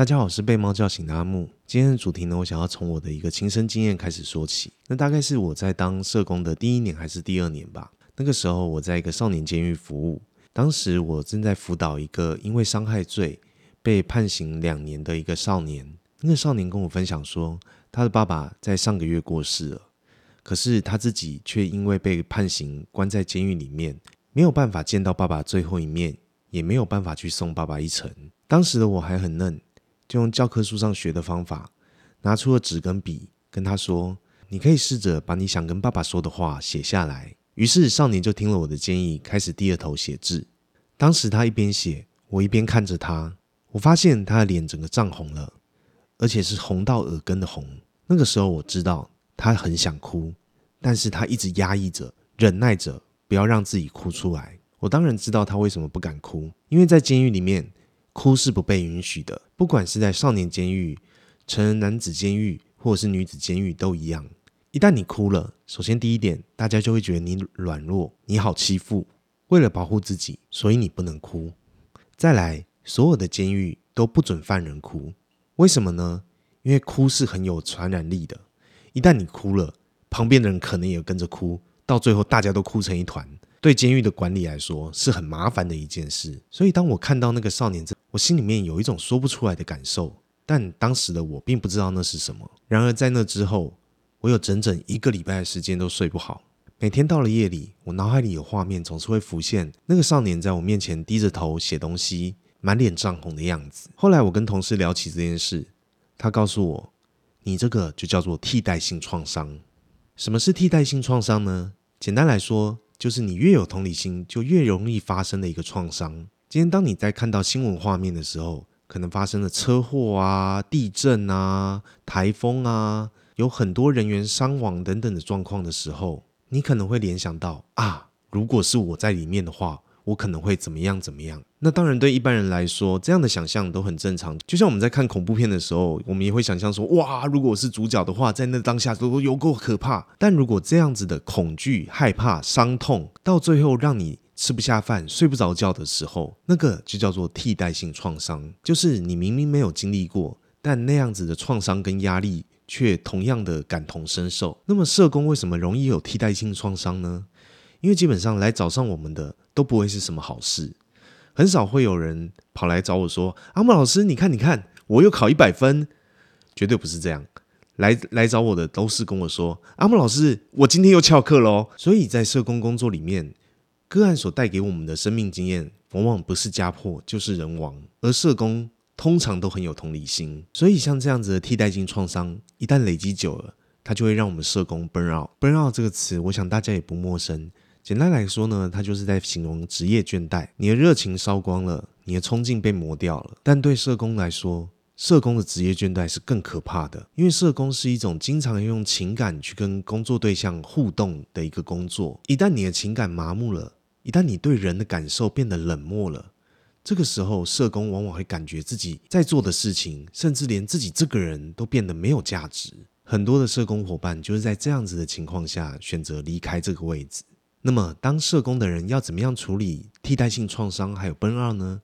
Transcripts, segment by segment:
大家好，我是被猫叫醒的阿木。今天的主题呢，我想要从我的一个亲身经验开始说起。那大概是我在当社工的第一年还是第二年吧。那个时候我在一个少年监狱服务，当时我正在辅导一个因为伤害罪被判刑两年的一个少年。那个少年跟我分享说，他的爸爸在上个月过世了，可是他自己却因为被判刑关在监狱里面，没有办法见到爸爸最后一面，也没有办法去送爸爸一程。当时的我还很嫩。就用教科书上学的方法，拿出了纸跟笔，跟他说：“你可以试着把你想跟爸爸说的话写下来。”于是少年就听了我的建议，开始低着头写字。当时他一边写，我一边看着他，我发现他的脸整个涨红了，而且是红到耳根的红。那个时候我知道他很想哭，但是他一直压抑着，忍耐着，不要让自己哭出来。我当然知道他为什么不敢哭，因为在监狱里面。哭是不被允许的，不管是在少年监狱、成人男子监狱或者是女子监狱都一样。一旦你哭了，首先第一点，大家就会觉得你软弱，你好欺负。为了保护自己，所以你不能哭。再来，所有的监狱都不准犯人哭，为什么呢？因为哭是很有传染力的。一旦你哭了，旁边的人可能也跟着哭，到最后大家都哭成一团。对监狱的管理来说是很麻烦的一件事，所以当我看到那个少年，我心里面有一种说不出来的感受。但当时的我并不知道那是什么。然而在那之后，我有整整一个礼拜的时间都睡不好。每天到了夜里，我脑海里有画面，总是会浮现那个少年在我面前低着头写东西，满脸涨红的样子。后来我跟同事聊起这件事，他告诉我：“你这个就叫做替代性创伤。什么是替代性创伤呢？简单来说。”就是你越有同理心，就越容易发生的一个创伤。今天当你在看到新闻画面的时候，可能发生了车祸啊、地震啊、台风啊，有很多人员伤亡等等的状况的时候，你可能会联想到啊，如果是我在里面的话。我可能会怎么样怎么样？那当然，对一般人来说，这样的想象都很正常。就像我们在看恐怖片的时候，我们也会想象说：哇，如果我是主角的话，在那当下都有够可怕。但如果这样子的恐惧、害怕、伤痛，到最后让你吃不下饭、睡不着觉的时候，那个就叫做替代性创伤。就是你明明没有经历过，但那样子的创伤跟压力却同样的感同身受。那么，社工为什么容易有替代性创伤呢？因为基本上来找上我们的都不会是什么好事，很少会有人跑来找我说：“阿木老师，你看，你看，我又考一百分。”绝对不是这样，来来找我的都是跟我说：“阿木老师，我今天又翘课喽。”所以在社工工作里面，个案所带给我们的生命经验，往往不是家破就是人亡，而社工通常都很有同理心，所以像这样子的替代性创伤，一旦累积久了，它就会让我们社工 burn out。burn out 这个词，我想大家也不陌生。简单来说呢，它就是在形容职业倦怠，你的热情烧光了，你的冲劲被磨掉了。但对社工来说，社工的职业倦怠是更可怕的，因为社工是一种经常用情感去跟工作对象互动的一个工作。一旦你的情感麻木了，一旦你对人的感受变得冷漠了，这个时候社工往往会感觉自己在做的事情，甚至连自己这个人都变得没有价值。很多的社工伙伴就是在这样子的情况下选择离开这个位置。那么，当社工的人要怎么样处理替代性创伤还有 burnout 呢？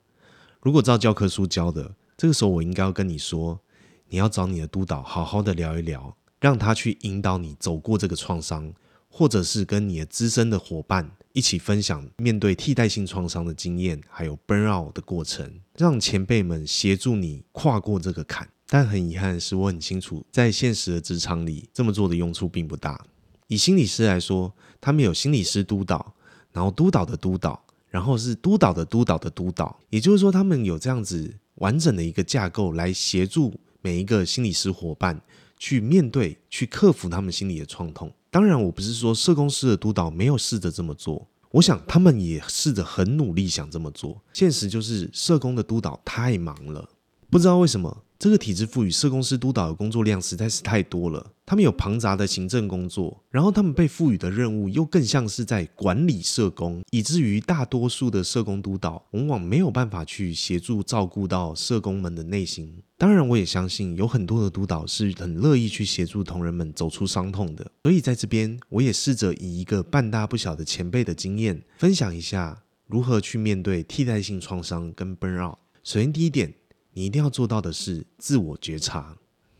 如果照教科书教的，这个时候我应该要跟你说，你要找你的督导好好的聊一聊，让他去引导你走过这个创伤，或者是跟你的资深的伙伴一起分享面对替代性创伤的经验，还有 burnout 的过程，让前辈们协助你跨过这个坎。但很遗憾是，我很清楚，在现实的职场里，这么做的用处并不大。以心理师来说，他们有心理师督导，然后督导的督导，然后是督导的督导的督导，也就是说，他们有这样子完整的一个架构来协助每一个心理师伙伴去面对、去克服他们心理的创痛。当然，我不是说社工师的督导没有试着这么做，我想他们也试着很努力想这么做。现实就是社工的督导太忙了，不知道为什么。这个体制赋予社工师督导的工作量实在是太多了，他们有庞杂的行政工作，然后他们被赋予的任务又更像是在管理社工，以至于大多数的社工督导往往没有办法去协助照顾到社工们的内心。当然，我也相信有很多的督导是很乐意去协助同仁们走出伤痛的。所以在这边，我也试着以一个半大不小的前辈的经验，分享一下如何去面对替代性创伤跟 burnout。首先，第一点。你一定要做到的是自我觉察。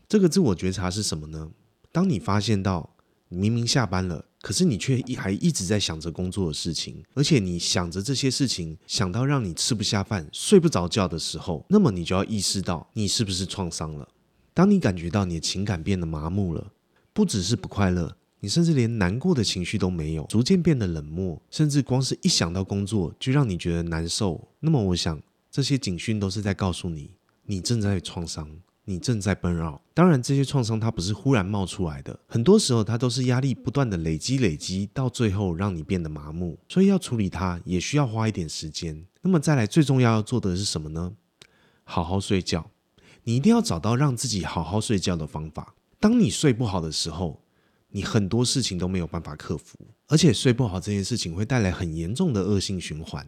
这个自我觉察是什么呢？当你发现到你明明下班了，可是你却一还一直在想着工作的事情，而且你想着这些事情，想到让你吃不下饭、睡不着觉的时候，那么你就要意识到你是不是创伤了。当你感觉到你的情感变得麻木了，不只是不快乐，你甚至连难过的情绪都没有，逐渐变得冷漠，甚至光是一想到工作就让你觉得难受。那么，我想这些警讯都是在告诉你，你正在创伤。你正在奔绕当然这些创伤它不是忽然冒出来的，很多时候它都是压力不断的累积累积，到最后让你变得麻木，所以要处理它也需要花一点时间。那么再来最重要要做的是什么呢？好好睡觉，你一定要找到让自己好好睡觉的方法。当你睡不好的时候，你很多事情都没有办法克服，而且睡不好这件事情会带来很严重的恶性循环。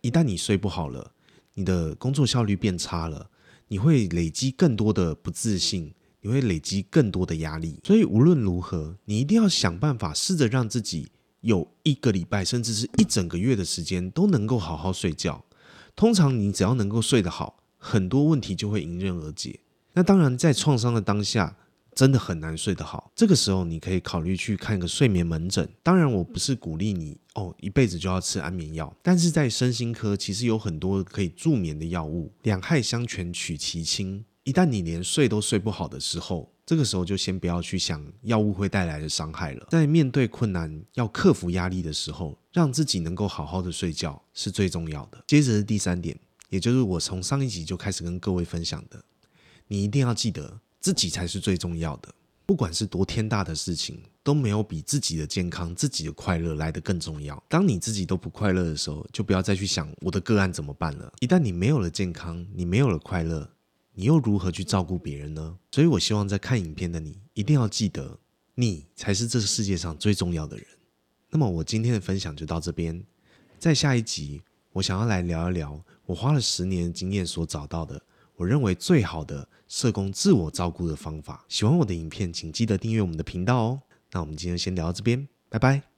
一旦你睡不好了，你的工作效率变差了。你会累积更多的不自信，你会累积更多的压力，所以无论如何，你一定要想办法试着让自己有一个礼拜，甚至是一整个月的时间都能够好好睡觉。通常你只要能够睡得好，很多问题就会迎刃而解。那当然，在创伤的当下，真的很难睡得好，这个时候你可以考虑去看个睡眠门诊。当然，我不是鼓励你哦一辈子就要吃安眠药，但是在身心科其实有很多可以助眠的药物，两害相权取其轻。一旦你连睡都睡不好的时候，这个时候就先不要去想药物会带来的伤害了。在面对困难要克服压力的时候，让自己能够好好的睡觉是最重要的。接着是第三点，也就是我从上一集就开始跟各位分享的，你一定要记得。自己才是最重要的，不管是多天大的事情，都没有比自己的健康、自己的快乐来得更重要。当你自己都不快乐的时候，就不要再去想我的个案怎么办了。一旦你没有了健康，你没有了快乐，你又如何去照顾别人呢？所以我希望在看影片的你，一定要记得，你才是这个世界上最重要的人。那么我今天的分享就到这边，在下一集，我想要来聊一聊我花了十年经验所找到的。我认为最好的社工自我照顾的方法。喜欢我的影片，请记得订阅我们的频道哦。那我们今天先聊到这边，拜拜。